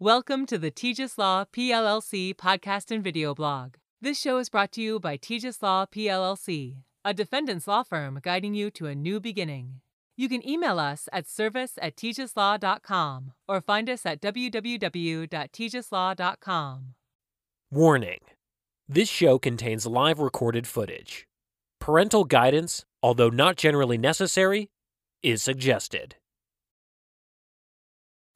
Welcome to the Tejas Law PLLC podcast and video blog. This show is brought to you by Tejas Law PLLC, a defendant's law firm guiding you to a new beginning. You can email us at service at tejaslaw.com or find us at www.tejaslaw.com. Warning This show contains live recorded footage. Parental guidance, although not generally necessary, is suggested.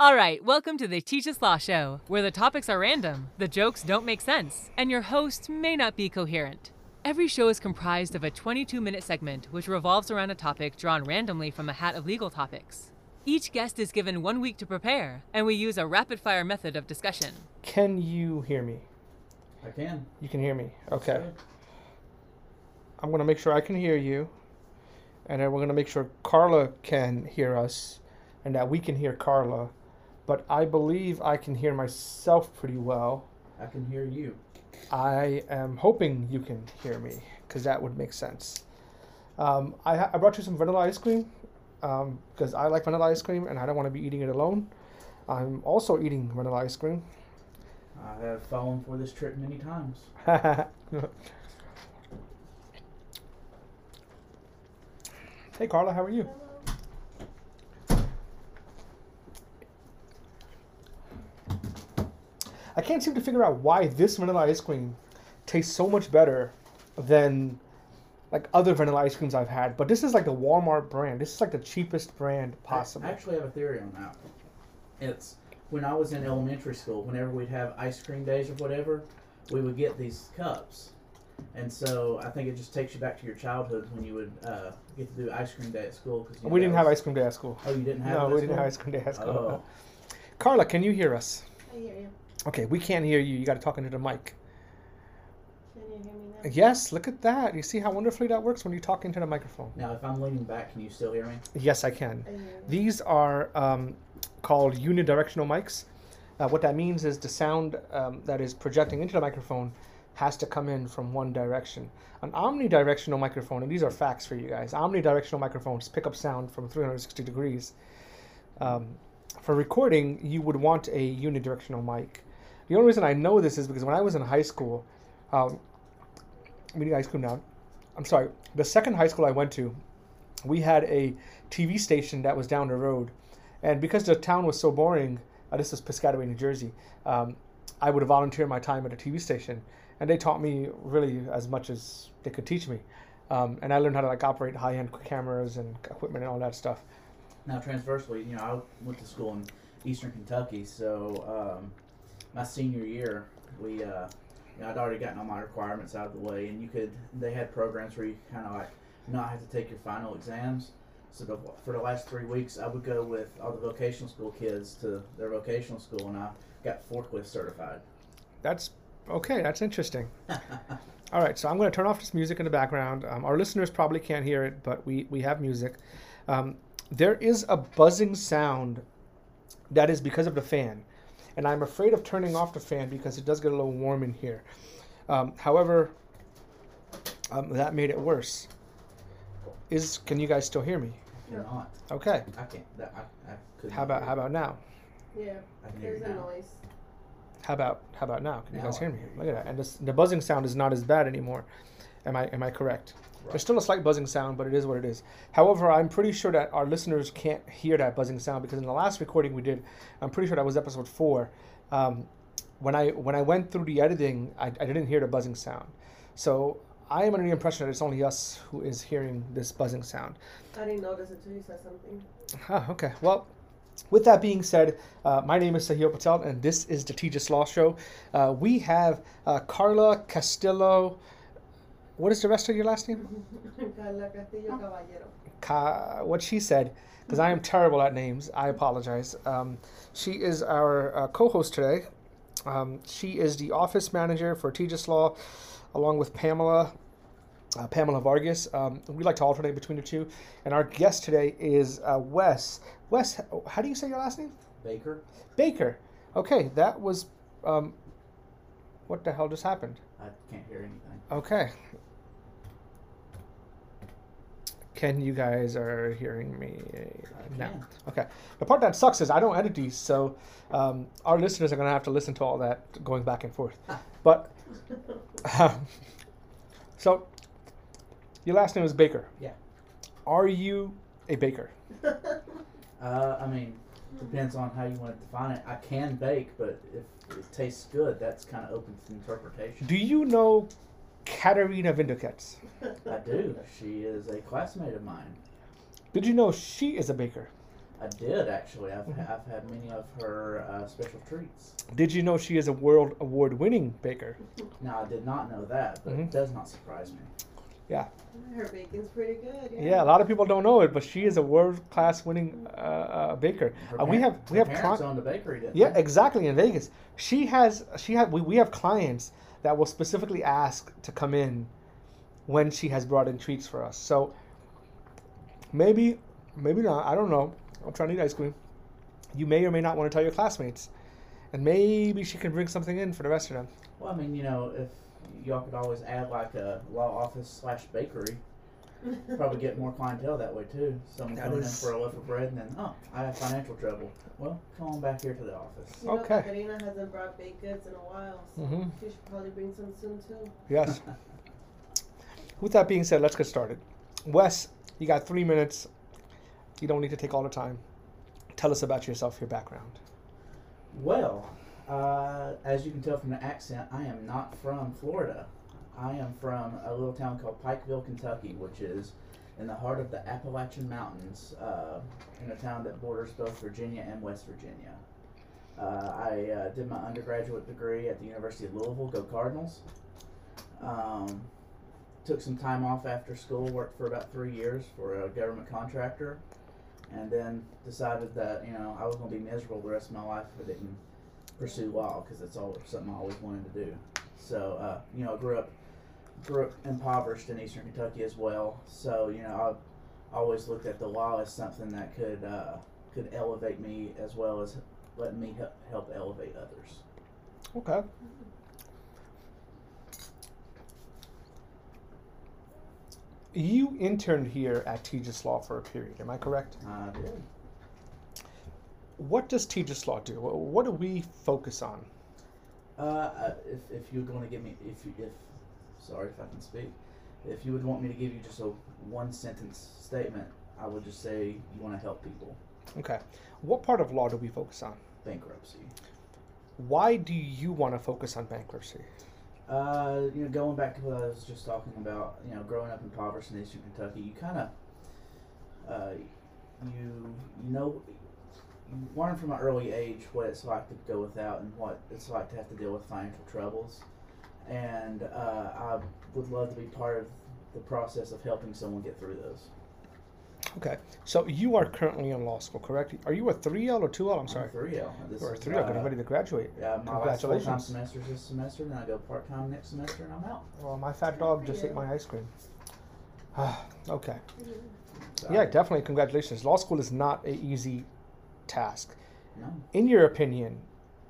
All right, welcome to the Tejas Law Show, where the topics are random, the jokes don't make sense, and your host may not be coherent. Every show is comprised of a 22 minute segment which revolves around a topic drawn randomly from a hat of legal topics. Each guest is given one week to prepare, and we use a rapid fire method of discussion. Can you hear me? I can. You can hear me. Okay. I'm going to make sure I can hear you. And then we're going to make sure Carla can hear us and that we can hear Carla. But I believe I can hear myself pretty well. I can hear you. I am hoping you can hear me because that would make sense. Um, I, ha- I brought you some vanilla ice cream because I like vanilla ice cream and I don't want to be eating it alone. I'm also eating vanilla ice cream. I have fallen for this trip many times. hey Carla, how are you? I can't seem to figure out why this vanilla ice cream tastes so much better than like other vanilla ice creams I've had. But this is like the Walmart brand. This is like the cheapest brand possible. I actually have a theory on that. It's when I was in elementary school, whenever we'd have ice cream days or whatever, we would get these cups. And so I think it just takes you back to your childhood when you would uh, get to do ice cream day at school. Cause you we didn't have ice cream day at school. Oh, you didn't have No, we didn't have ice cream day at school. Oh. Carla, can you hear us? I hear you. Okay, we can't hear you. You got to talk into the mic. Can you hear me now? Yes, look at that. You see how wonderfully that works when you talk into the microphone. Now, if I'm leaning back, can you still hear me? Yes, I can. I hear. These are um, called unidirectional mics. Uh, what that means is the sound um, that is projecting into the microphone has to come in from one direction. An omnidirectional microphone, and these are facts for you guys, omnidirectional microphones pick up sound from 360 degrees. Um, for recording, you would want a unidirectional mic. The only reason I know this is because when I was in high school, um, eating ice cream now. I'm sorry, the second high school I went to, we had a TV station that was down the road. And because the town was so boring, uh, this is Piscataway, New Jersey, um, I would volunteer my time at a TV station. And they taught me really as much as they could teach me. Um, and I learned how to like operate high-end cameras and equipment and all that stuff. Now, transversely, you know, I went to school in Eastern Kentucky, so um, my senior year, we, uh, you know, I'd already gotten all my requirements out of the way, and you could, they had programs where you kind of like not have to take your final exams. So the, for the last three weeks, I would go with all the vocational school kids to their vocational school, and I got forklift certified. That's okay. That's interesting. All right, so I'm going to turn off this music in the background. Um, our listeners probably can't hear it, but we, we have music. Um, there is a buzzing sound that is because of the fan. And I'm afraid of turning off the fan because it does get a little warm in here. Um, however, um, that made it worse. Is Can you guys still hear me? Cannot. Okay. I can't. That, I, I couldn't. How about how about now? Yeah. I can hear There's you a now. noise. How about how about now? Can you guys hear me? Look at that. And this, the buzzing sound is not as bad anymore. Am I am I correct? Right. There's still a slight buzzing sound, but it is what it is. However, I'm pretty sure that our listeners can't hear that buzzing sound because in the last recording we did, I'm pretty sure that was episode four. Um, when I when I went through the editing, I, I didn't hear the buzzing sound. So I am under the impression that it's only us who is hearing this buzzing sound. I didn't notice it until you said something. Ah, okay. Well, with that being said, uh, my name is Sahil Patel, and this is the Tejas Law Show. Uh, we have uh, Carla Castillo. What is the rest of your last name? Carla Castillo Caballero. Ka- what she said, because I am terrible at names. I apologize. Um, she is our uh, co-host today. Um, she is the office manager for Tejas Law, along with Pamela. Uh, Pamela Vargas. Um, we like to alternate between the two. And our guest today is uh, Wes. Wes, how do you say your last name? Baker. Baker. Okay, that was. Um, what the hell just happened? I can't hear anything. Okay. Can you guys are hearing me now? Okay. The part that sucks is I don't edit these, so um, our listeners are gonna have to listen to all that going back and forth. But so your last name is Baker. Yeah. Are you a baker? Uh, I mean, depends on how you want to define it. I can bake, but if it tastes good, that's kind of open to interpretation. Do you know Katerina Vindicats? I do. She is a classmate of mine. Did you know she is a baker? I did actually. I've, Mm-hmm. I've had many of her uh, special treats. Did you know she is a world award winning baker? Now I did not know that, but Mhm. it does not surprise me. Yeah. Her bacon's pretty good. Yeah. Yeah, a lot of people don't know it, but she is a world class winning uh, uh, baker. Her Uh, we par- have we her have parents cli- owned a bakery, didn't Yeah, they? exactly in Vegas. She has she had we, we have clients that will specifically ask to come in when she has brought in treats for us. So maybe maybe not. I don't know. I'm trying to eat ice cream. You may or may not want to tell your classmates, and maybe she can bring something in for the rest of them. Well, I mean, you know, if y'all could always add like a law office slash bakery, probably get more clientele that way too. Someone That coming in is- for a loaf of bread and then, oh, I have financial trouble. Well, come on back here to the office. You know, Okay. Katerina hasn't brought baked goods in a while, so Mhm. she should probably bring some soon too. Yes. With that being said, let's get started. Wes, you got three minutes. You don't need to take all the time. Tell us about yourself, your background. Well, uh, as you can tell from the accent, I am not from Florida. I am from a little town called Pikeville, Kentucky, which is in the heart of the Appalachian Mountains, uh, in a town that borders both Virginia and West Virginia. Uh, I uh, did my undergraduate degree at the University of Louisville. Go Cardinals! Um, took some time off after school, worked for about three years for a government contractor, and then decided that you know I was going to be miserable the rest of my life if I didn't pursue law because it's all something I always wanted to do. So uh, you know, I grew up grew up impoverished in Eastern Kentucky as well. So you know, I always looked at the law as something that could uh, could elevate me as well as letting me help, help elevate others. Okay. You interned here at Tejas Law for a period, am I correct? I did. What does Tejas Law do? What do we focus on? Uh, if, if you're going to give me, if you, if, sorry if I can speak, if you would want me to give you just a one sentence statement, I would just say you want to help people. Okay. What part of law do we focus on? Bankruptcy. Why do you want to focus on bankruptcy? Uh, you know, going back to what I was just talking about, you know, growing up in impoverished in Eastern Kentucky, you kind of, uh, you you know, you learn from an early age what it's like to go without and what it's like to have to deal with financial troubles, and uh, I would love to be part of the process of helping someone get through those. Okay. So you are currently in law school, correct? Are you a 3L or 2L? I'm sorry. three L. You're a 3L, getting uh, ready to graduate. Yeah, my last full time semester is this semester, then I go part time next semester, and I'm out. Well, my fat dog just ate my ice cream. okay. So Yeah, definitely. Congratulations. Law school is not an easy task. No. In your opinion,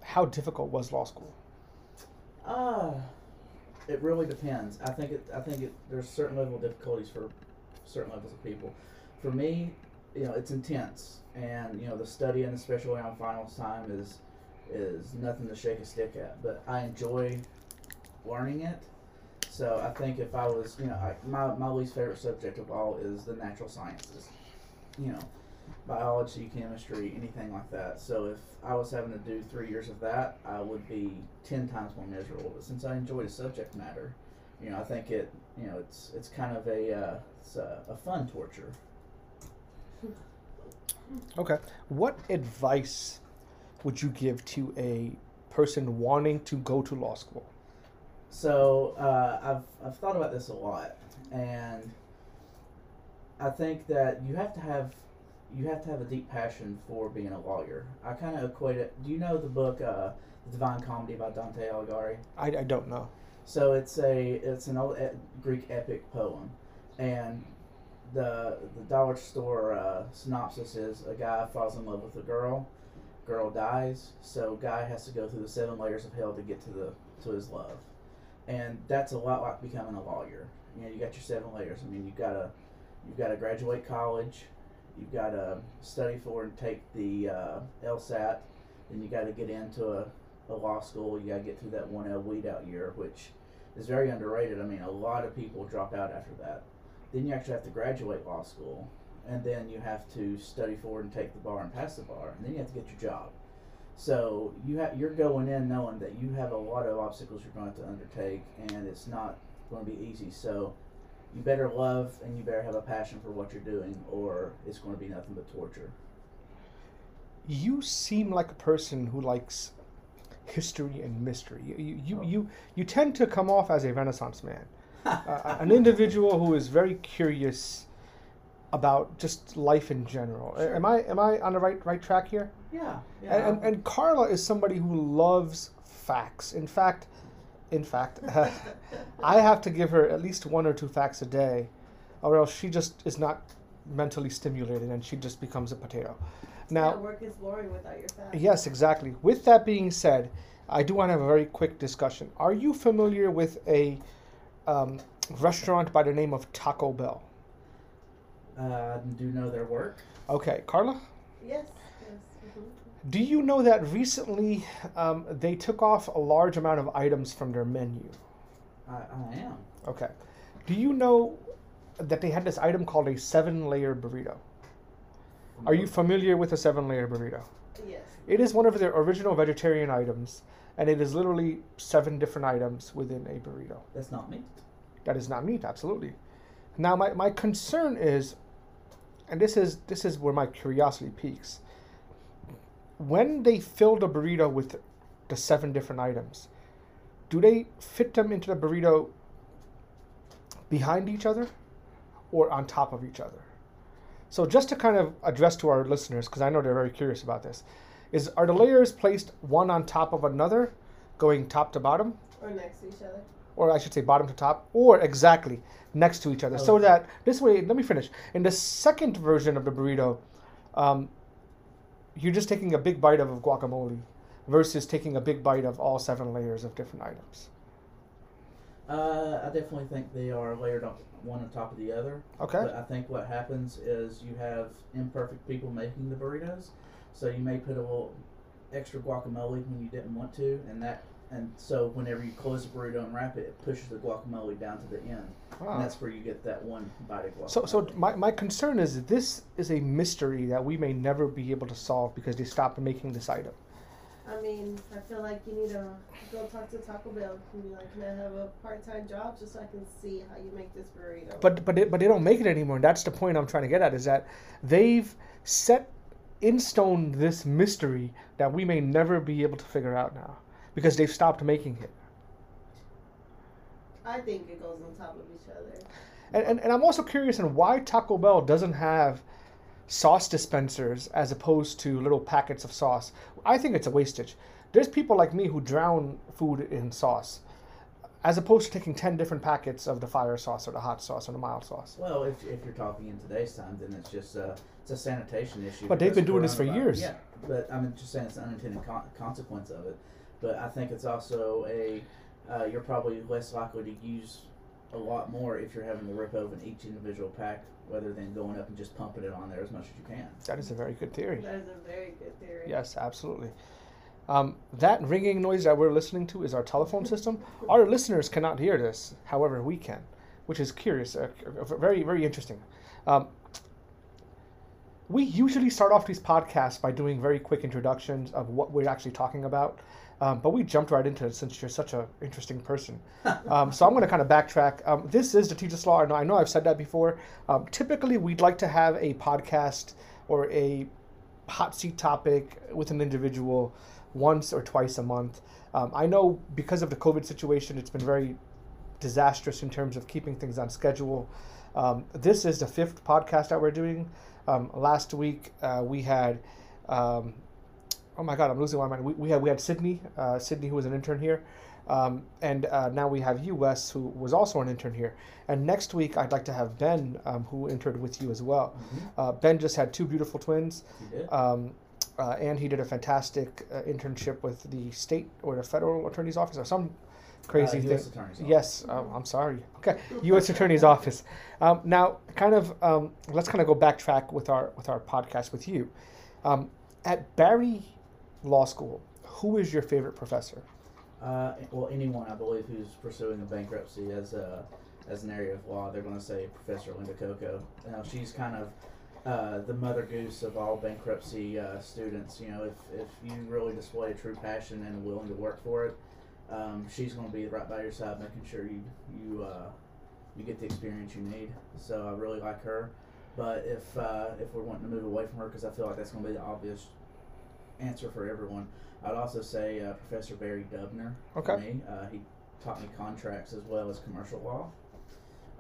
how difficult was law school? Uh, it really depends. I think it. I think it. There's certain level of difficulties for certain levels of people. For me, you know, it's intense, and you know, the studying, especially on finals time, is is nothing to shake a stick at. But I enjoy learning it. So I think if I was, you know, I, my my least favorite subject of all is the natural sciences. You know, biology, chemistry, anything like that. So if I was having to do three years of that, I would be ten times more miserable. But since I enjoy the subject matter, you know, I think it, you know, it's it's kind of a uh, it's a, a fun torture. Okay. What advice would you give to a person wanting to go to law school? So uh, I've I've thought about this a lot, and I think that you have to have you have to have a deep passion for being a lawyer. I kind of equate it. Do you know the book uh, The Divine Comedy by Dante Alighieri? I, I don't know. So it's a it's an old e- Greek epic poem, and the the dollar store uh, synopsis is a guy falls in love with a girl, girl dies, so guy has to go through the seven layers of hell to get to the to his love, and that's a lot like becoming a lawyer. You know, you got your seven layers. I mean, you gotta you've got to graduate college, you've got to study for and take the uh, LSAT, then you got to get into a, a law school. You got to get through that one L weed out year, which is very underrated. I mean, a lot of people drop out after that. Then you actually have to graduate law school, and then you have to study for and take the bar and pass the bar, and then you have to get your job. So you have you're going in knowing that you have a lot of obstacles you're going to to undertake, and it's not going to be easy. So you better love and you better have a passion for what you're doing, or it's going to be nothing but torture. You seem like a person who likes history and mystery. You you you, Oh. you, you tend to come off as a Renaissance man, uh, an individual who is very curious about just life in general. Sure. Am I am I on the right right track here? Yeah, yeah. And, and, and Carla is somebody who loves facts. In fact, in fact, I have to give her at least one or two facts a day, or else she just is not mentally stimulated and she just becomes a potato. yeah, Now, work is boring without your fat. yes, exactly. With that being said, I do want to have a very quick discussion. Are you familiar with a um, restaurant by the name of Taco Bell? uh, do know their work. Okay, Carla? Yes. Yes. Do you know that recently um, they took off a large amount of items from their menu? I, I am. Okay. Do you know that they had this item called a seven layer burrito? Are you familiar with a seven layer burrito? Yes. It is one of their original vegetarian items, and it is literally seven different items within a burrito. That's not meat. That is not meat, absolutely. Now, my, my concern is, and this is this is where my curiosity peaks. When they fill the burrito with the seven different items, do they fit them into the burrito behind each other or on top of each other? So, just to kind of address to our listeners, because I know they're very curious about this, is are the layers placed one on top of another, going top to bottom? Or next to each other. or I should say bottom to top, or exactly next to each other. So that this way, let me finish. In the second version of the burrito, um, you're just taking a big bite of guacamole versus taking a big bite of all seven layers of different items. Uh, I definitely think they are layered on one on top of the other. Okay. But I think what happens is you have imperfect people making the burritos, so you may put a little extra guacamole when you didn't want to, and that and so whenever you close the burrito and wrap it, it pushes the guacamole down to the end, Ah. and that's where you get that one bite of guacamole. So, so my, my concern is that this is a mystery that we may never be able to solve because they stopped making this item. I mean, I feel like you need to go talk to Taco Bell and be like, can I have a part-time job just so I can see how you make this burrito? But but they, but they don't make it anymore. And that's the point I'm trying to get at is that they've set in stone this mystery that we may never be able to figure out now because they've stopped making it. I think it goes on top of each other. And, and, and I'm also curious on why Taco Bell doesn't have sauce dispensers as opposed to little packets of sauce. I think it's a wastage. There's people like me who drown food in sauce, as opposed to taking 10 different packets of the fire sauce or the hot sauce or the mild sauce. Well, if, if you're talking in today's time, then it's just uh, it's a sanitation issue. But they've been doing this for years. Yeah, but I'm just saying it's an unintended con- consequence of it. But I think it's also a uh, you're probably less likely to use a lot more if you're having to rip open each individual pack, rather than going up and just pumping it on there as much as you can. That is a very good theory. That is a very good theory. Yes, absolutely. Um, that ringing noise that we're listening to is our telephone system. Our listeners cannot hear this, however, we can, which is curious, uh, uh, very, very interesting. Um, we usually start off these podcasts by doing very quick introductions of what we're actually talking about, um, but we jumped right into it since you're such an interesting person. Um, so I'm going to kind of backtrack. Um, this is the Tejas Law. I know, I know I've said that before. Um, typically, we'd like to have a podcast or a hot seat topic with an individual once or twice a month. Um, I know because of the COVID situation, it's been very disastrous in terms of keeping things on schedule. Um, this is the fifth podcast that we're doing. Um, last week uh, we had, um, oh my God, I'm losing my mind. We, we had we had Sydney, uh, Sydney who was an intern here, um, and uh, now we have you, Wes, who was also an intern here. And next week I'd like to have Ben, um, who interned with you as well. Uh, ben just had two beautiful twins. Did. Um, uh, and he did a fantastic uh, internship with the state or the federal attorney's office or some crazy Uh, thing. U.S. Attorney's Office. Yes, um, I'm sorry. Okay, U.S. Attorney's Office. Um, now, kind of, um, let's kind of go backtrack with our with our podcast with you. Um, at Barry Law School, who is your favorite professor? Uh, well, anyone I believe who's pursuing a bankruptcy as a as an area of law, they're going to say Professor Linda Coco. Now she's kind of uh, the mother goose of all bankruptcy uh, students. You know, if if you really display a true passion and willing to work for it, um, she's going to be right by your side, making sure you you uh, you get the experience you need. So I really like her. But if uh, if we're wanting to move away from her, because I feel like that's going to be the obvious answer for everyone, I'd also say uh, Professor Barry Dubner. Okay. Me, uh, he taught me contracts as well as commercial law.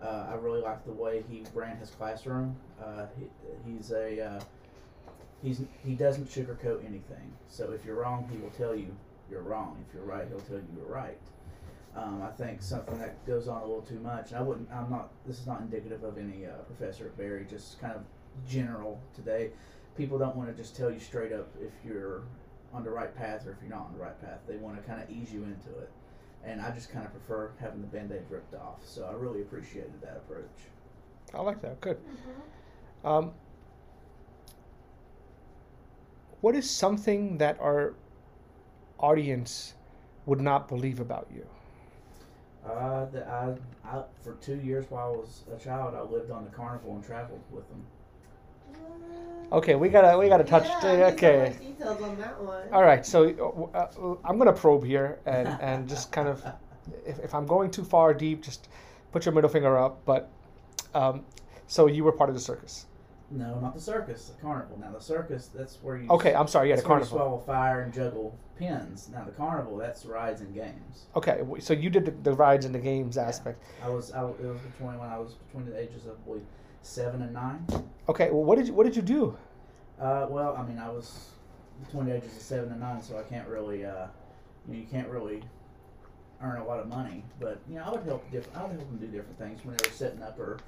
Uh, I really liked the way he ran his classroom. Uh, he, he's a uh, he's he doesn't sugarcoat anything. So if you're wrong, he will tell you you're wrong. If you're right, he'll tell you you're right. Um, I think something that goes on a little too much. And I wouldn't. I'm not. This is not indicative of any uh, professor at Barry. Just kind of general today. People don't want to just tell you straight up if you're on the right path or if you're not on the right path. They want to kind of ease you into it. And I just kind of prefer having the band-aid ripped off. So I really appreciated that approach. I like that. Good. Um, what is something that our audience would not believe about you? Uh, that I, I, for two years while I was a child, I lived on the carnival and traveled with them. Okay, we gotta we gotta touch. Yeah, I need some okay. more details on that one. All right, so uh, uh, I'm gonna probe here and, and just kind of, if, if I'm going too far deep, just put your middle finger up. But, um, so you were part of the circus. No, not the circus, the carnival. Now the circus, that's where you. Okay, I'm sorry. Yeah, the that's where you carnival. swallow fire and juggle pins. Now the carnival, that's rides and games. Okay, so you did the, the rides and the games Yeah. aspect. I was, I, was- it was between when I was between the ages of I believe seven and nine. Okay, well, what did you, what did you do? Uh, well, I mean, I was between the ages of seven and nine, so I can't really, uh, you know, you can't really earn a lot of money. But you know, I would help different. I would help them do different things when they were setting up or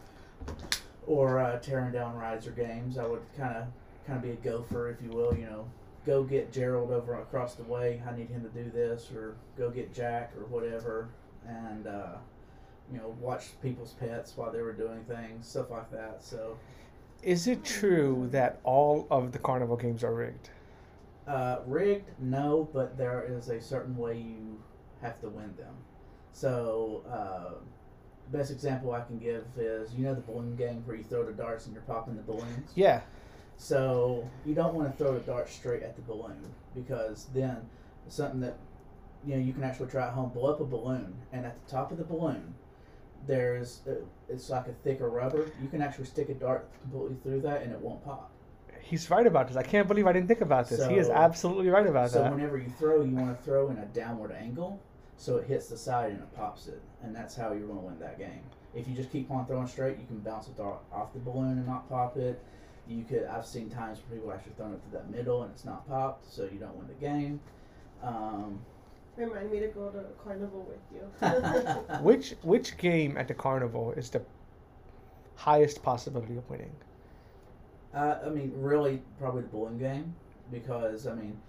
or uh, tearing down rides or games. I would kind of kind of be a gopher, if you will. You know, go get Gerald over across the way. I need him to do this, or go get Jack or whatever, and uh, you know, watch people's pets while they were doing things, stuff like that. So. Is it true that all of the carnival games are rigged? Uh, rigged, no, but there is a certain way you have to win them. So, uh, best example I can give is you know the balloon game where you throw the darts and you're popping the balloons. Yeah. So you don't want to throw the dart straight at the balloon because then something that you know you can actually try at home. Blow up a balloon, and at the top of the balloon, there's it's like a thicker rubber. You can actually stick a dart completely through that, and it won't pop. He's right about this. I can't believe I didn't think about this. he is absolutely right about So that. So whenever you throw, you want to throw in a downward angle, so it hits the side and it pops it, and that's how you're going to win that game. If you just keep on throwing straight, you can bounce it off off the balloon and not pop it. You could. I've seen times where people actually thrown it to that middle and it's not popped, so you don't win the game. Um, Remind me to go to a carnival with you. Which which game at the carnival is the highest possibility of winning? Uh, I mean, really, probably the bowling game because I mean,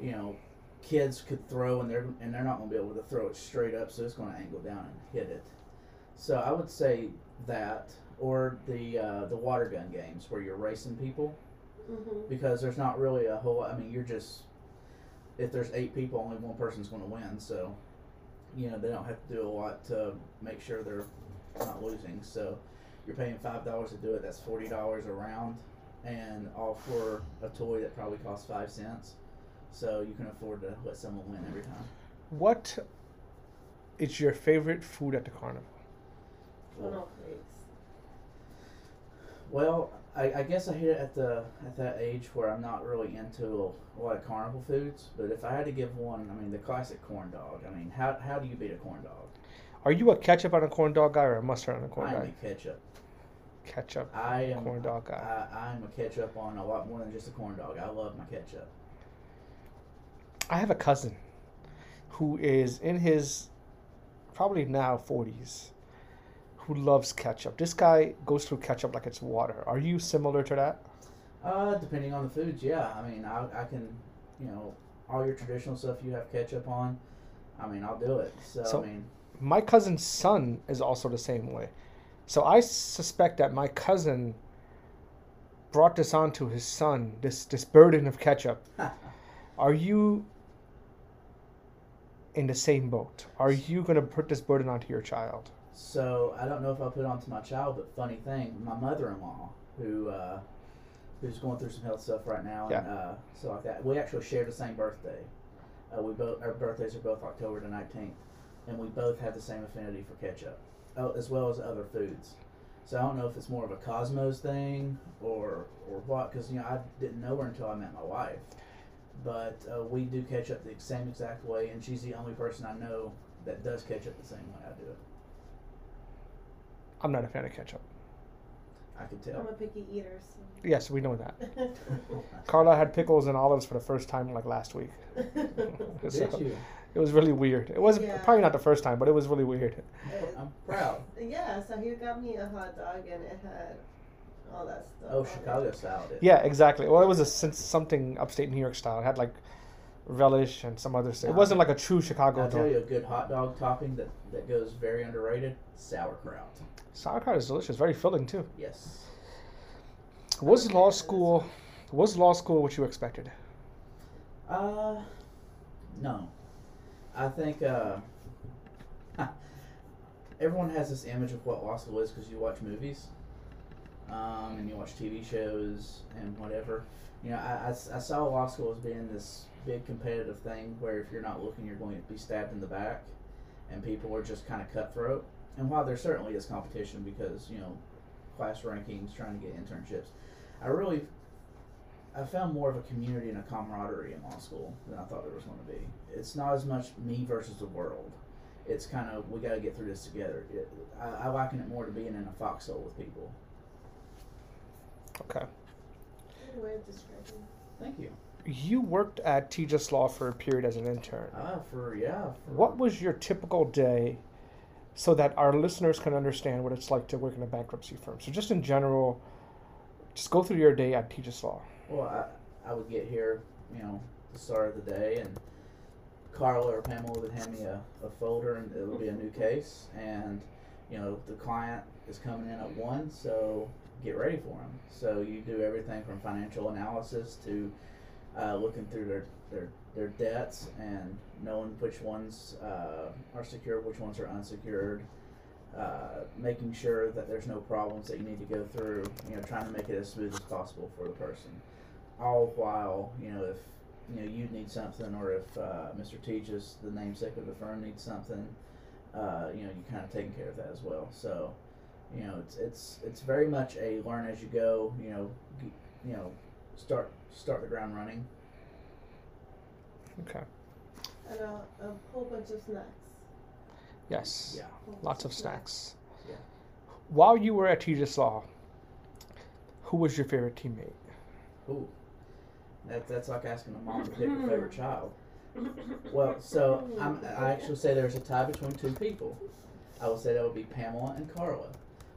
you know, kids could throw and they're and they're not going to be able to throw it straight up, so it's going to angle down and hit it. So I would say that, or the uh, the water gun games where you're racing people hmm because there's not really a whole. I mean, you're just if there's eight people, only one person's going to win. So you know they don't have to do a lot to make sure they're not losing. So you're paying five dollars to do it. That's forty dollars a round, and all for a toy that probably costs five cents. So you can afford to let someone win every time. What is your favorite food at the carnival? Funnel cakes. Well, I, I guess I hit it at the at that age where I'm not really into a lot of carnival foods. But if I had to give one, I mean the classic corn dog. I mean, how how do you beat a corn dog? Are you a ketchup on a corn dog guy or a mustard on a corn dog? I am dog? a ketchup. Ketchup. I am Corn dog guy. I, I'm a ketchup on a lot more than just a corn dog. I love my ketchup. I have a cousin who is in his probably now 40s who loves ketchup. This guy goes through ketchup like it's water. Are you similar to that? Uh, depending on the foods, yeah. I mean, I, I can, you know, all your traditional stuff you have ketchup on. I mean, I'll do it. So, So- I mean, My cousin's son is also the same way. So I suspect that my cousin brought this on to his son, this this burden of ketchup. Are you in the same boat? Are you going to put this burden onto your child? So I don't know if I'll put it onto my child, but funny thing, my mother-in-law, who uh, who's going through some health stuff right now, and uh, so like that, we actually share the same birthday. Uh, we both our birthdays are both October the nineteenth, and we both have the same affinity for ketchup, oh, as well as other foods. So I don't know if it's more of a Cosmos thing or or what, because you know I didn't know her until I met my wife. But uh, we do ketchup the same exact way, and she's the only person I know that does ketchup the same way I do it. I'm not a fan of ketchup. I could tell. I'm a picky eater, Yes, we know that. Carla had pickles and olives for the first time like last week. So, Did you? It was really weird. It was Yeah. probably not the first time, but it was really weird. I'm proud. yeah, so he got me a hot dog and it had all that stuff. Oh, on it. Chicago style. Yeah, exactly. Well, it was a something upstate New York style. It had like relish and some other stuff. It wasn't like a true Chicago I'll tell dog. you a good hot dog topping that, that goes very underrated sauerkraut. Sauerkraut is delicious, very filling too. Yes. Was law school was law school what you expected? Uh, no. I think uh, everyone has this image of what law school is because you watch movies, um, and you watch TV shows and whatever. You know, I saw law school as being this big competitive thing where if you're not looking, you're going to be stabbed in the back, and people are just kind of cutthroat. And while there certainly is competition because you know, class rankings, trying to get internships, I really I found more of a community and a camaraderie in law school than I thought there was going to be. It's not as much me versus the world. It's kind of we got to get through this together. It, I, I liken it more to being in a foxhole with people. Okay. Good way of describing. Thank you. You worked at Tejas Law for a period as an intern. Ah, for yeah. For, What was your typical day so that our listeners can understand what it's like to work in a bankruptcy firm? So just in general, just go through your day at Tejas Law. Well, I, I would get here, you know, the start of the day, and Carla or Pamela would hand me a, a folder, and it would be a new case, and you know, the client is coming in at one, so get ready for them. So you do everything from financial analysis to uh, looking through their, their their debts and knowing which ones uh, are secured, which ones are unsecured. Uh, making sure that there's no problems that you need to go through, you know, trying to make it as smooth as possible for the person all while you know if you know you need something or if uh, Mr. Tejas, the namesake of the firm, needs something, uh, you know you kind of taking care of that as well. So you know it's it's it's very much a learn as you go. You know you know start start the ground running. Okay. And a, a whole bunch of snacks. Yes. Yeah. Lots of snacks. Yeah. While you were at Tejas Law, who was your favorite teammate? Ooh, that that's like asking a mom to pick her favorite child. Well, so I'm, I actually say there's a tie between two people. I would say that would be Pamela and Carla,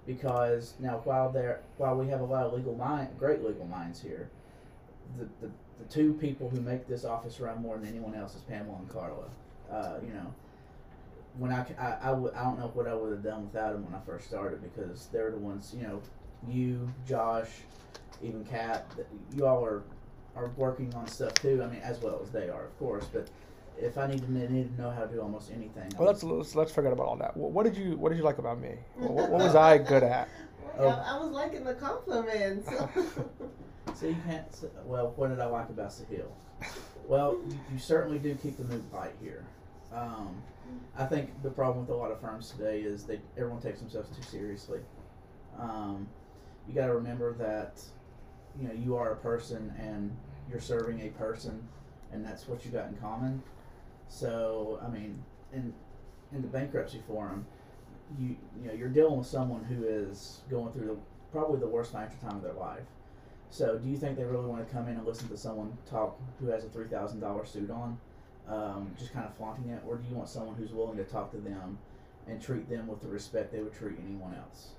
because now while there while we have a lot of legal mind, great legal minds here, the, the the two people who make this office run more than anyone else is Pamela and Carla. Uh, you know, when I, c- I, I, would, I don't know what I would have done without them when I first started because they're the ones, you know, you, Josh, even Kat, you all are are working on stuff too. I mean, as well as they are, of course. But if I need to need to know how to do almost anything, Well, let's let's, let's forget about all that. What, what did you What did you like about me? What, what was I good at? Well, Oh. I, I was liking the compliments. so you can't. s- Well, what did I like about Sahil? Well, you, you certainly do keep the mood light here. Um, I think the problem with a lot of firms today is that everyone takes themselves too seriously. Um, you got to remember that you know you are a person and you're serving a person, and that's what you got in common. So I mean, in in the bankruptcy forum, you you know you're dealing with someone who is going through the, probably the worst financial time of their life. So, do you think they really want to come in and listen to someone talk who has a three thousand dollar suit on, um, just kind of flaunting it, or do you want someone who's willing to talk to them and treat them with the respect they would treat anyone else?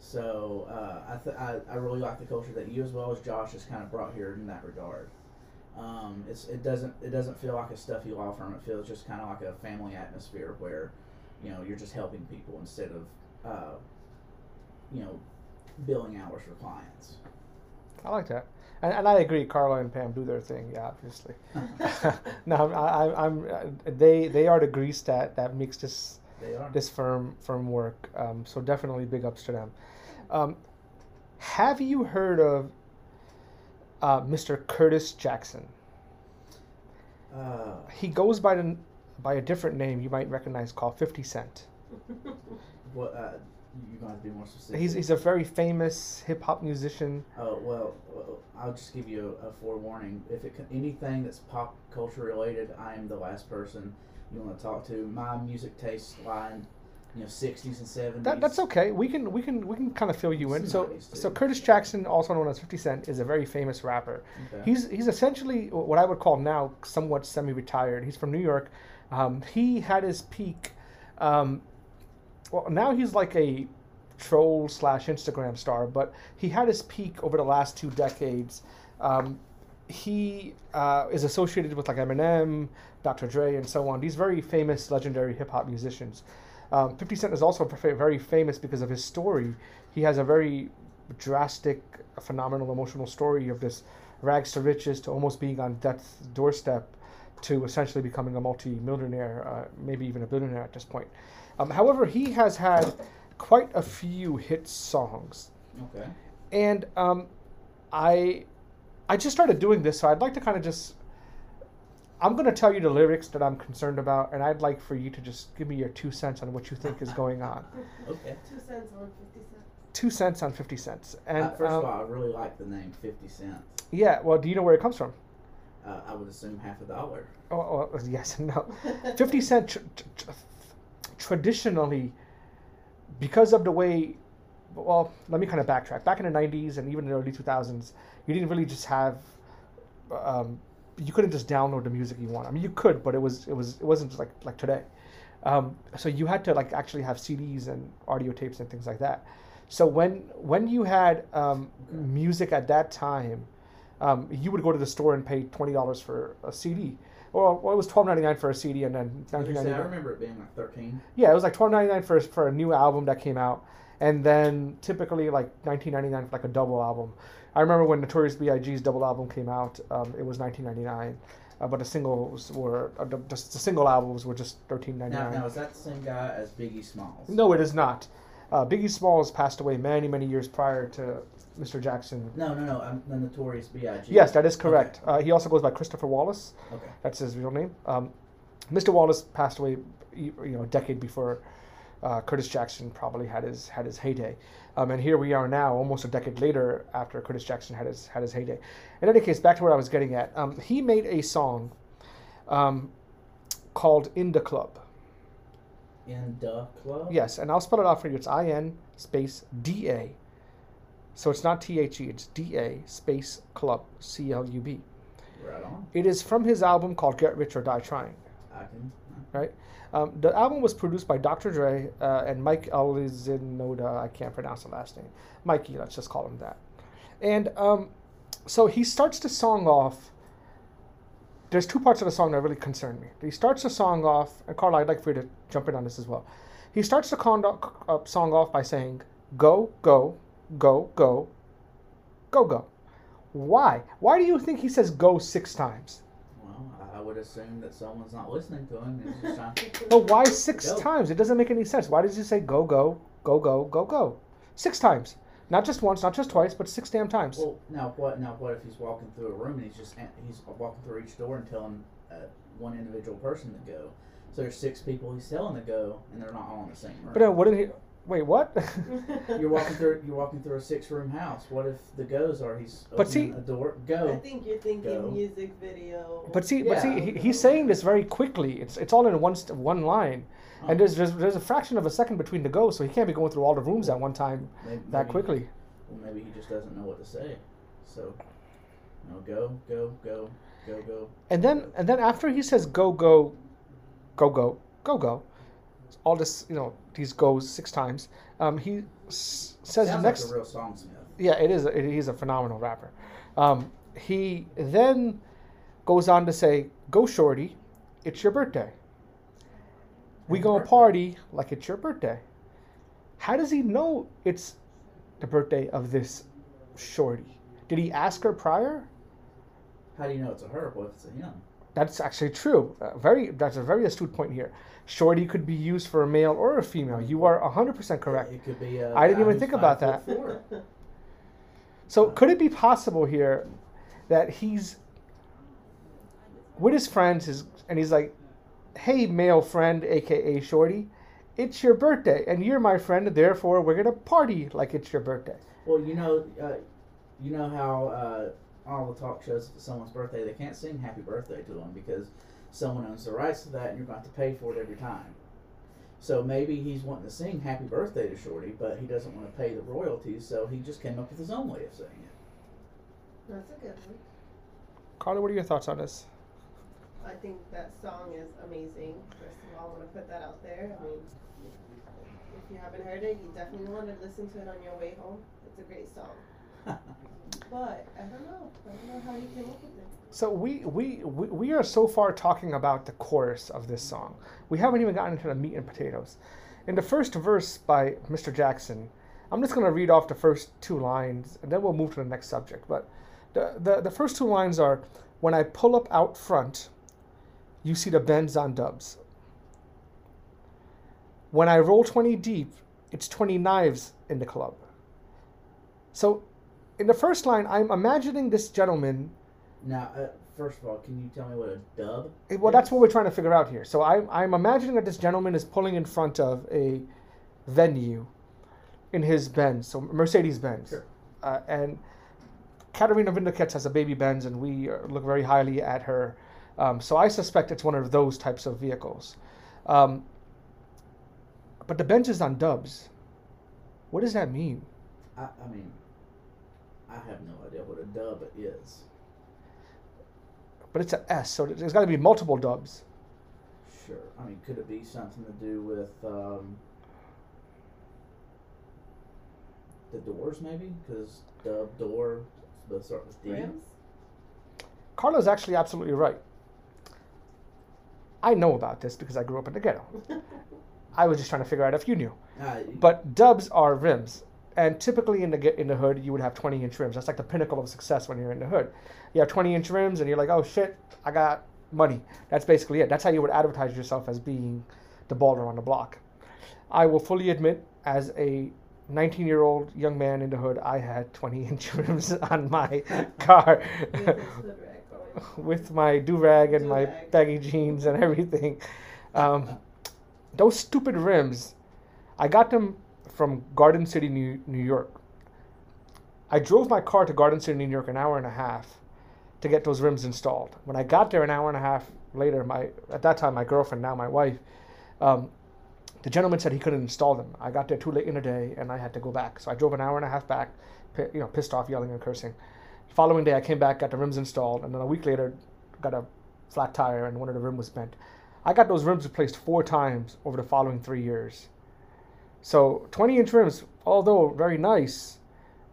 So uh, I, th- I I really like the culture that you as well as Josh has kind of brought here in that regard. Um, it's it doesn't it doesn't feel like a stuffy law firm. It feels just kind of like a family atmosphere where, you know, you're just helping people instead of, uh, you know, billing hours for clients. I like that, and, and I agree. Carla and Pam do their thing. Yeah, obviously. no, I'm, I, I'm. uh, They they are the grease that that makes this this firm firm work. Um, so definitely big ups to them. Um, have you heard of uh, Mr. Curtis Jackson? Uh, He goes by the by a different name you might recognize called Fifty Cent. what uh, you gonna be more specific? He's he's a very famous hip hop musician. Oh well, well, I'll just give you a, a forewarning. If it can, anything that's pop culture related, I am the last person you want to talk to. My music tastes lie in, you know, sixties and seventies. That, that's okay. We can we can we can kind of fill you in. So so. Curtis Jackson, also known as Fifty Cent, is a very famous rapper. Okay. He's he's essentially what I would call now somewhat semi-retired. He's from New York. Um, he had his peak. Um, well, now he's like a troll slash Instagram star, but he had his peak over the last two decades. Um, he uh, is associated with like Eminem, Dr. Dre, and so on. These very famous, legendary hip hop musicians. Um, 50 Cent is also very famous because of his story. He has a very drastic, phenomenal, emotional story of this rags to riches to almost being on death's doorstep to essentially becoming a multi-millionaire, uh, maybe even a billionaire at this point. Um, however, he has had quite a few hit songs, okay. and um, I, I just started doing this, so I'd like to kind of just. I'm going to tell you the lyrics that I'm concerned about, and I'd like for you to just give me your two cents on what you think is going on. Okay. Two cents on fifty cents. Two cents on 50 cents. And uh, first um, of all, I really like the name Fifty Cent. yeah, well, do you know where it comes from? Uh, I would assume half a dollar. Oh, oh yes and no. 50 Cent tr- tr- tr- traditionally, because of the way, well, let me kind of backtrack. Back in the 90s and even the early 2000s, you didn't really just have, um, you couldn't just download the music you want. I mean, you could, but it was it was it wasn't just like like today. Um, so you had to like actually have CDs and audio tapes and things like that. So when when you had um, music at that time, um, you would go to the store and pay twenty dollars for a CD. Well, well, it was twelve ninety nine for a CD, and then nineteen ninety say, I remember it being like thirteen. Yeah, it was like twelve ninety nine for for a new album that came out, and then typically like nineteen ninety nine for like a double album. I remember when Notorious B.I.G.'s double album came out, um, it was nineteen ninety nine, uh, but the singles were uh, the, just the single albums were just thirteen ninety nine. Now, nine. now is that the same guy as Biggie Smalls? No, it is not. Uh, Biggie Smalls passed away many many years prior to Mr. Jackson. No, no, no. I'm the Notorious B.I.G. Yes, that is correct. Uh, he also goes by Christopher Wallace. Okay. okay. That's his real name. Um, Mr. Wallace passed away, you know, a decade before uh, Curtis Jackson probably had his had his heyday. Um, and here we are now, almost a decade later, after Curtis Jackson had his had his heyday. In any case, back to where I was getting at. Um, he made a song um, called "In the Club." In the club. Yes, and I'll spell it out for you. It's I N space D A. So it's not T H E. It's D A space club C L U B. Right on. It is from his album called "Get Rich or Die Trying." I can. right? Um, the album was produced by Dr. Dre uh, and Mike Elizinoda. I can't pronounce the last name. Mikey, let's just call him that. And um, so he starts the song off. There's two parts of the song that really concern me. He starts the song off, and Carla, I'd like for you to jump in on this as well. He starts the con- uh, song off by saying, "Go, go, go, go, go, go." Why? Why do you think he says "go" six times? Well, I- would assume that someone's not listening to him. But why six Go. times? It doesn't make any sense. Why does he say go, go, go, go, go, go? Six times. Not just once, not just twice, but six damn times. Well, now what? Now what if he's walking through a room and he's just he's walking through each door and telling uh, one individual person to go. So there's six people he's telling to go, and they're not all in the same room. but then wouldn't he? Wait, what? You're walking through you're walking through a six room house. What if the goes are he's But opening see- a door I think you're thinking Go. music video. but see, but see, he, he's saying this very quickly. It's it's all in one st- one line, Oh, and there's, there's there's a fraction of a second between the goes, so he can't be going through all the rooms at one time maybe, that maybe- quickly. Well, maybe he just doesn't know what to say. So, you know, go go go go go. And then and then after he says go go, go go go go, all this you know these goes six times. Um, he s- says Sounds next. like a real songsmith. yeah, it is. It, he's a phenomenal rapper. Um, he then goes on to say, "Go shorty, it's your birthday. We gonna birthday." party like it's your birthday." How does he know it's the birthday of this shorty? Did he ask her prior? How do you know it's a her? What if it's a him? That's actually true. Uh, very. That's a very astute point here. Shorty could be used for a male or a female. You are hundred percent correct. It could be. A I didn't even think about that. So could it be possible here that he's with his friends his, and he's like, "Hey, male friend, aka Shorty, it's your birthday, and you're my friend, therefore we're gonna party like it's your birthday." Well, you know, uh, you know how uh, all the talk shows, if it's someone's birthday, they can't sing "Happy Birthday" to them because someone owns the rights to that, and you're going to have to pay for it every time. So maybe he's wanting to sing "Happy Birthday" to Shorty, but he doesn't want to pay the royalties, so he just came up with his own way of saying it. That's a good one. Carla, what are your thoughts on this? I think that song is amazing. First of all, I want to put that out there. I mean, if you haven't heard it, you definitely want to listen to it on your way home. It's a great song. But I don't know. I don't know how you came up with it. So we, we we we are so far talking about the chorus of this song. We haven't even gotten into the meat and potatoes. In the first verse by Mr. Jackson, I'm just going to read off the first two lines, and then we'll move to the next subject. But the, the the first two lines are, "When I pull up out front, you see the Benz on dubs. When I roll 20 deep, it's 20 knives in the club." So, in the first line, I'm imagining this gentleman Now, uh, first of all, can you tell me what a dub? Eh, Well, that's what we're trying to figure out here. So I'm, I'm imagining that this gentleman is pulling in front of a venue in his Benz, so Mercedes Benz. Sure. Uh, and Katerina Vindicets has a baby Benz, and we uh, look very highly at her. Um, so I suspect it's one of those types of vehicles. Um, but the Benz is on dubs. What does that mean? I, I mean, I have no idea what a dub is. But it's an S, so there's got to be multiple dubs. Sure. I mean, could it be something to do with um, the doors, maybe? Because dub door both start with D. Rims? Carla's actually absolutely right. I know about this because I grew up in the ghetto. I was just trying to figure out if you knew. Uh, But dubs are rims, and typically in the in the hood you would have 20 inch rims. That's like the pinnacle of success when you're in the hood. You have 20 inch rims, and you're like, oh shit, I got money. That's basically it. That's how you would advertise yourself as being the baller on the block. I will fully admit, as a 19 year old young man in the hood, I had 20 inch rims on my car. With his hood rag on. with my do rag and my baggy jeans and everything. Um, those stupid rims, I got them from Garden City, New, New York. I drove my car to Garden City, New York, an hour and a half to get those rims installed. When I got there an hour and a half later, my at that time my girlfriend, now my wife, um, the gentleman said he couldn't install them. I got there too late in the day, and I had to go back. So I drove an hour and a half back, you know, pissed off, yelling and cursing. Following day, I came back, got the rims installed, and then a week later, got a flat tire, and one of the rim was bent. I got those rims replaced four times over the following three years. So 20 inch rims, although very nice,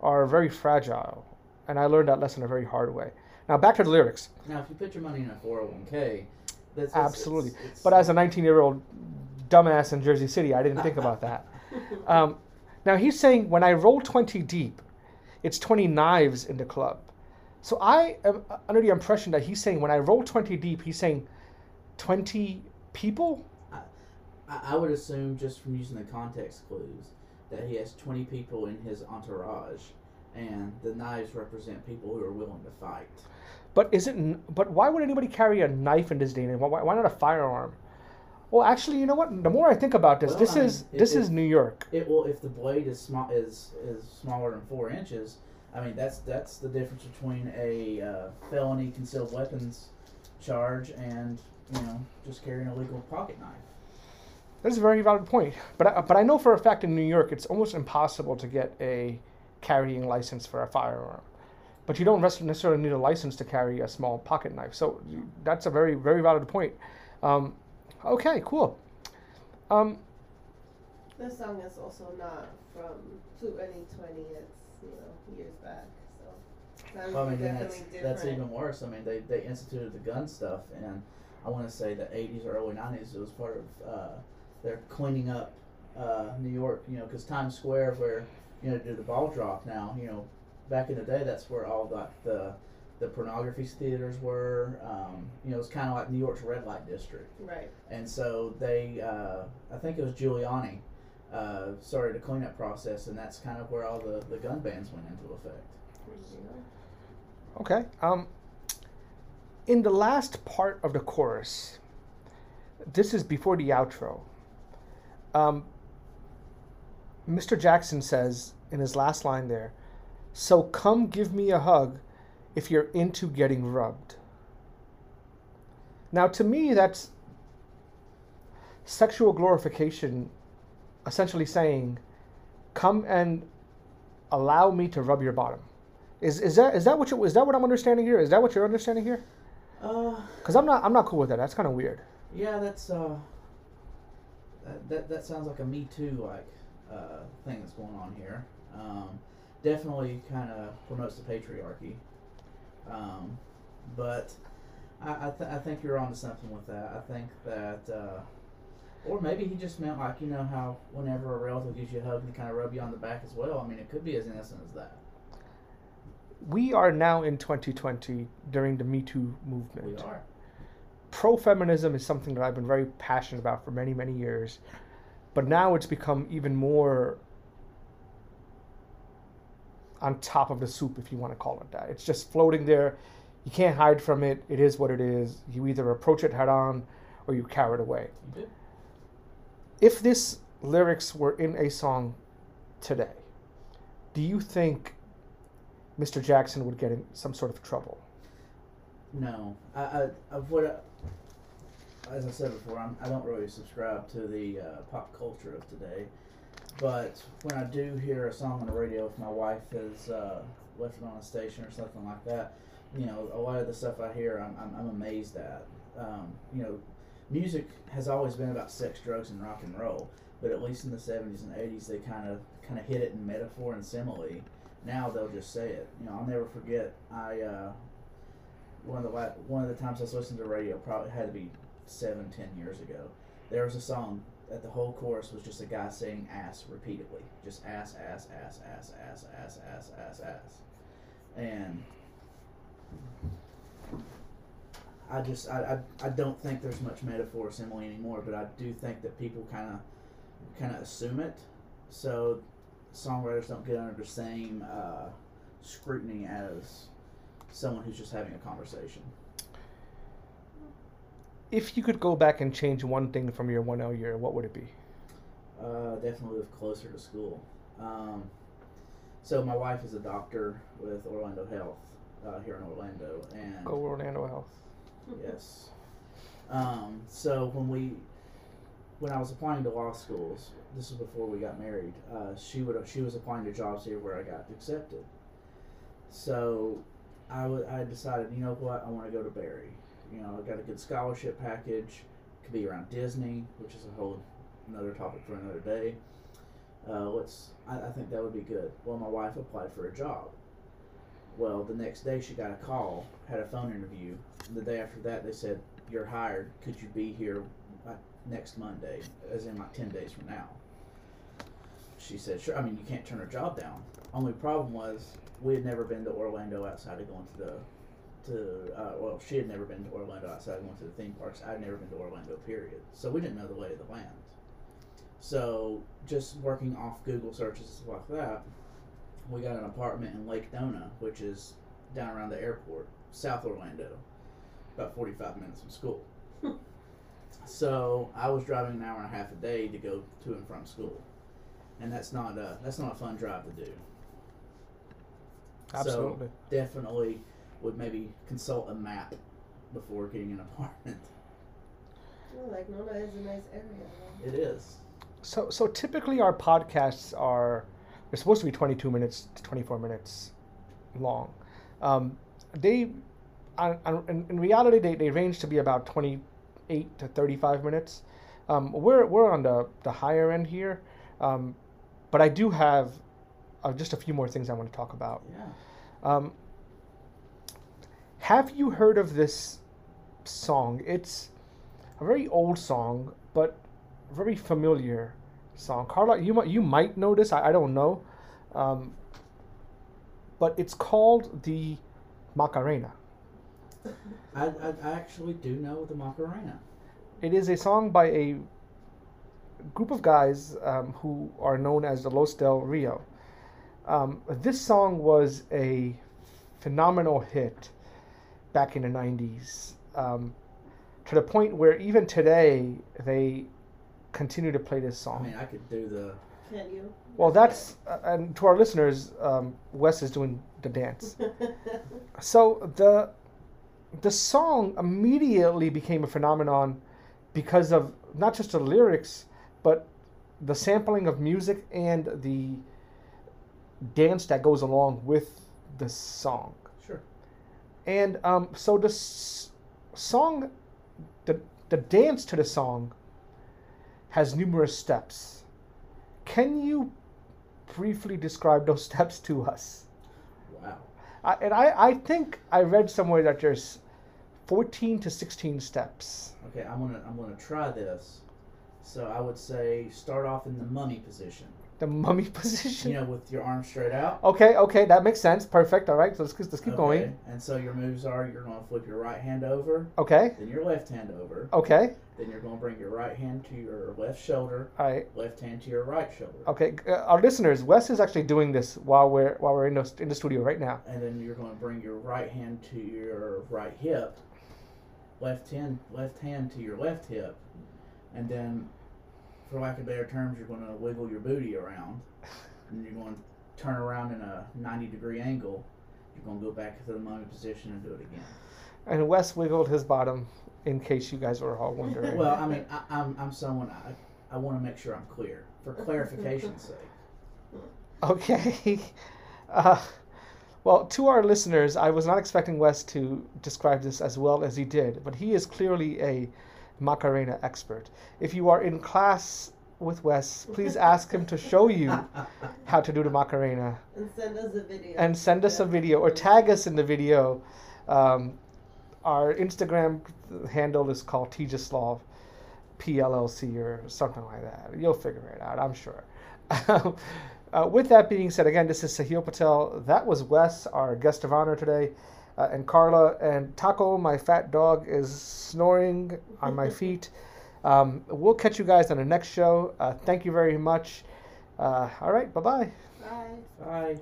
are very fragile, and I learned that lesson a very hard way. Now back to the lyrics. now, if you put your money in a 401k, that's Absolutely. It's, it's, But as a 19 year old dumbass in Jersey City, I didn't think about that. Um, now he's saying when I roll 20 deep, it's 20 knives in the club. So I am under the impression that he's saying when I roll 20 deep, he's saying 20 people? I, I would assume just from using the context clues that he has 20 people in his entourage, and the knives represent people who are willing to fight. But is it? But why would anybody carry a knife in this day and age? Why, why not a firearm? Well, actually, you know what? The more I think about this, Well, this I mean, is this it- is New York. It will if the blade is small is is smaller than four inches. I mean that's that's the difference between a uh, felony concealed weapons charge and you know just carrying a legal pocket knife. That's a very valid point. But I, but I know for a fact in New York, it's almost impossible to get a carrying license for a firearm. But you don't necessarily need a license to carry a small pocket knife. So that's a very very valid point. Um, okay, cool. Um, This song is also not from 2020. It's you know years back. So Well, I mean, that's, different. that's even worse. I mean, they, they instituted the gun stuff, and I want to say the 80s or early 90s, it was part of uh, their cleaning up uh, New York, you know, because Times Square, where, you know, do the ball drop now, you know, back in the day, that's where all the, the, the pornography theaters were. Um, you know, it was kind of like New York's red light district. Right. And so they, uh, I think it was Giuliani, uh, started a cleanup process, and that's kind of where all the, the gun bans went into effect. Okay. Um, in the last part of the chorus, this is before the outro. Um, Mr. Jackson says in his last line there, "So come give me a hug, if you're into getting rubbed." Now, to me, that's sexual glorification, essentially saying, "Come and allow me to rub your bottom." Is, is that is that what you, is that what I'm understanding here? Is that what you're understanding here? Uh, Because I'm not I'm not cool with that. That's kind of weird. Yeah, that's uh, that, that that sounds like a Me Too like uh, thing that's going on here. Um, definitely kind of promotes the patriarchy. Um, but I I, th- I think you're onto something with that. I think that. Uh, or maybe he just meant like you know how whenever a relative gives you a hug and kind of rub you on the back as well. I mean, it could be as innocent as that. We are now in 2020 during the Me Too movement. We are. Pro feminism is something that I've been very passionate about for many many years, but now it's become even more on top of the soup, if you want to call it that. It's just floating there. You can't hide from it. It is what it is. You either approach it head on, or you carry it away. Do. if this lyrics were in a song today, do you think Mr. Jackson would get in some sort of trouble? No, I, I, I what, as I said before, I'm, I don't really subscribe to the uh, pop culture of today. But when I do hear a song on the radio, if my wife has uh, left it on a station or something like that, you know, a lot of the stuff I hear, I'm, I'm, I'm amazed at. Um, you know, music has always been about sex, drugs, and rock and roll. But at least in the '70s and '80s, they kind of kind of hit it in metaphor and simile. Now they'll just say it. You know, I'll never forget. I uh, one of the one of the times I was listening to radio probably had to be seven, ten years ago. There was a song that the whole chorus was just a guy saying ass repeatedly, just ass, ass, ass, ass, ass, ass, ass, ass, ass, and I just I, I, I don't think there's much metaphor simile anymore, but I do think that people kind of kind of assume it, so songwriters don't get under the same uh, scrutiny as someone who's just having a conversation. If you could go back and change one thing from your 1L year, what would it be? Uh, definitely live closer to school. Um, so my wife is a doctor with Orlando Health uh, here in Orlando, and Go Orlando Health. yes. Um, so when we, when I was applying to law schools, this was before we got married. Uh, she would she was applying to jobs here where I got accepted. So, I I decided, you know what, I want to go to Barry. You know, I got a good scholarship package. Could be around Disney, which is a whole another topic for another day. Uh, let's. I, I think that would be good. Well, my wife applied for a job. Well, the next day she got a call, had a phone interview. The day after that, they said, "You're hired. Could you be here next Monday, as in like ten days from now?" She said, "Sure." I mean, you can't turn a job down. Only problem was we had never been to Orlando outside of going to the to uh, well, she had never been to Orlando outside of going to the theme parks. I'd never been to Orlando, period. So we didn't know the lay of the land. So just working off Google searches and stuff like that, we got an apartment in Lake Nona, which is down around the airport, South Orlando, about 45 minutes from school. so I was driving an hour and a half a day to go to and from school, and that's not a that's not a fun drive to do. Absolutely. So definitely would maybe consult a map before getting an apartment. Well, Lake Nona is a nice area. It is. So, so typically our podcasts are they're supposed to be 22 minutes to 24 minutes long. Um, they, on, on, in, in reality, they, they range to be about 28 to 35 minutes. Um, we're we're on the, the higher end here. Um, but I do have uh, just a few more things I want to talk about. Yeah. Um, have you heard of this song? It's a very old song, but very familiar song. Carla, you might you might know this. I, I don't know, um, but it's called the Macarena. I, I, I actually do know the Macarena. It is a song by a group of guys um, who are known as the Los Del Rio. Um, this song was a phenomenal hit back in the 90s um, to the point where even today they continue to play this song. I song. mean, I could do the. Can you? Well, that's, uh, and to our listeners, um, Wes is doing the dance. So the the song immediately became a phenomenon because of not just the lyrics, but the sampling of music and the dance that goes along with the song. Sure. And um, so the s- song, the the dance to the song, has numerous steps. Can you briefly describe those steps to us? Wow. I, and I, I think I read somewhere that there's 14 to 16 steps. Okay, I'm gonna I'm gonna try this. So I would say start off in the mummy position. The mummy position. You know, with your arms straight out. Okay, okay, that makes sense. Perfect. All right, so let's, let's keep Okay, going. And so your moves are you're gonna flip your right hand over, Okay, then your left hand over, okay, then you're gonna bring your right hand to your left shoulder, all right. left hand to your right shoulder. Okay, uh, our listeners, Wes is actually doing this while we're while we're in the in the studio right now. and then you're going to bring your right hand to your right hip, left hand left hand to your left hip, and then, for lack of better terms, you're going to wiggle your booty around, and you're going to turn around in a 90 degree angle. You're going to go back to the mummy position and do it again. And Wes wiggled his bottom, in case you guys were all wondering. Well, I mean, I, I'm I'm someone I I want to make sure I'm clear for clarification's sake. Okay. Uh, well, to our listeners, I was not expecting Wes to describe this as well as he did, but he is clearly a Macarena expert. If you are in class with Wes, please ask him to show you how to do the Macarena and send us a video. and send us a video or tag us in the video. Um, our Instagram handle is called Tejas Law PLLC or something like that. You'll figure it out, I'm sure. uh, with that being said, again, this is Sahil Patel. That was Wes, our guest of honor today. Uh, and Carla and Taco, my fat dog, is snoring on my feet. Um, we'll catch you guys on the next show. Uh, thank you very much. Uh, all right, bye bye. Bye. Bye.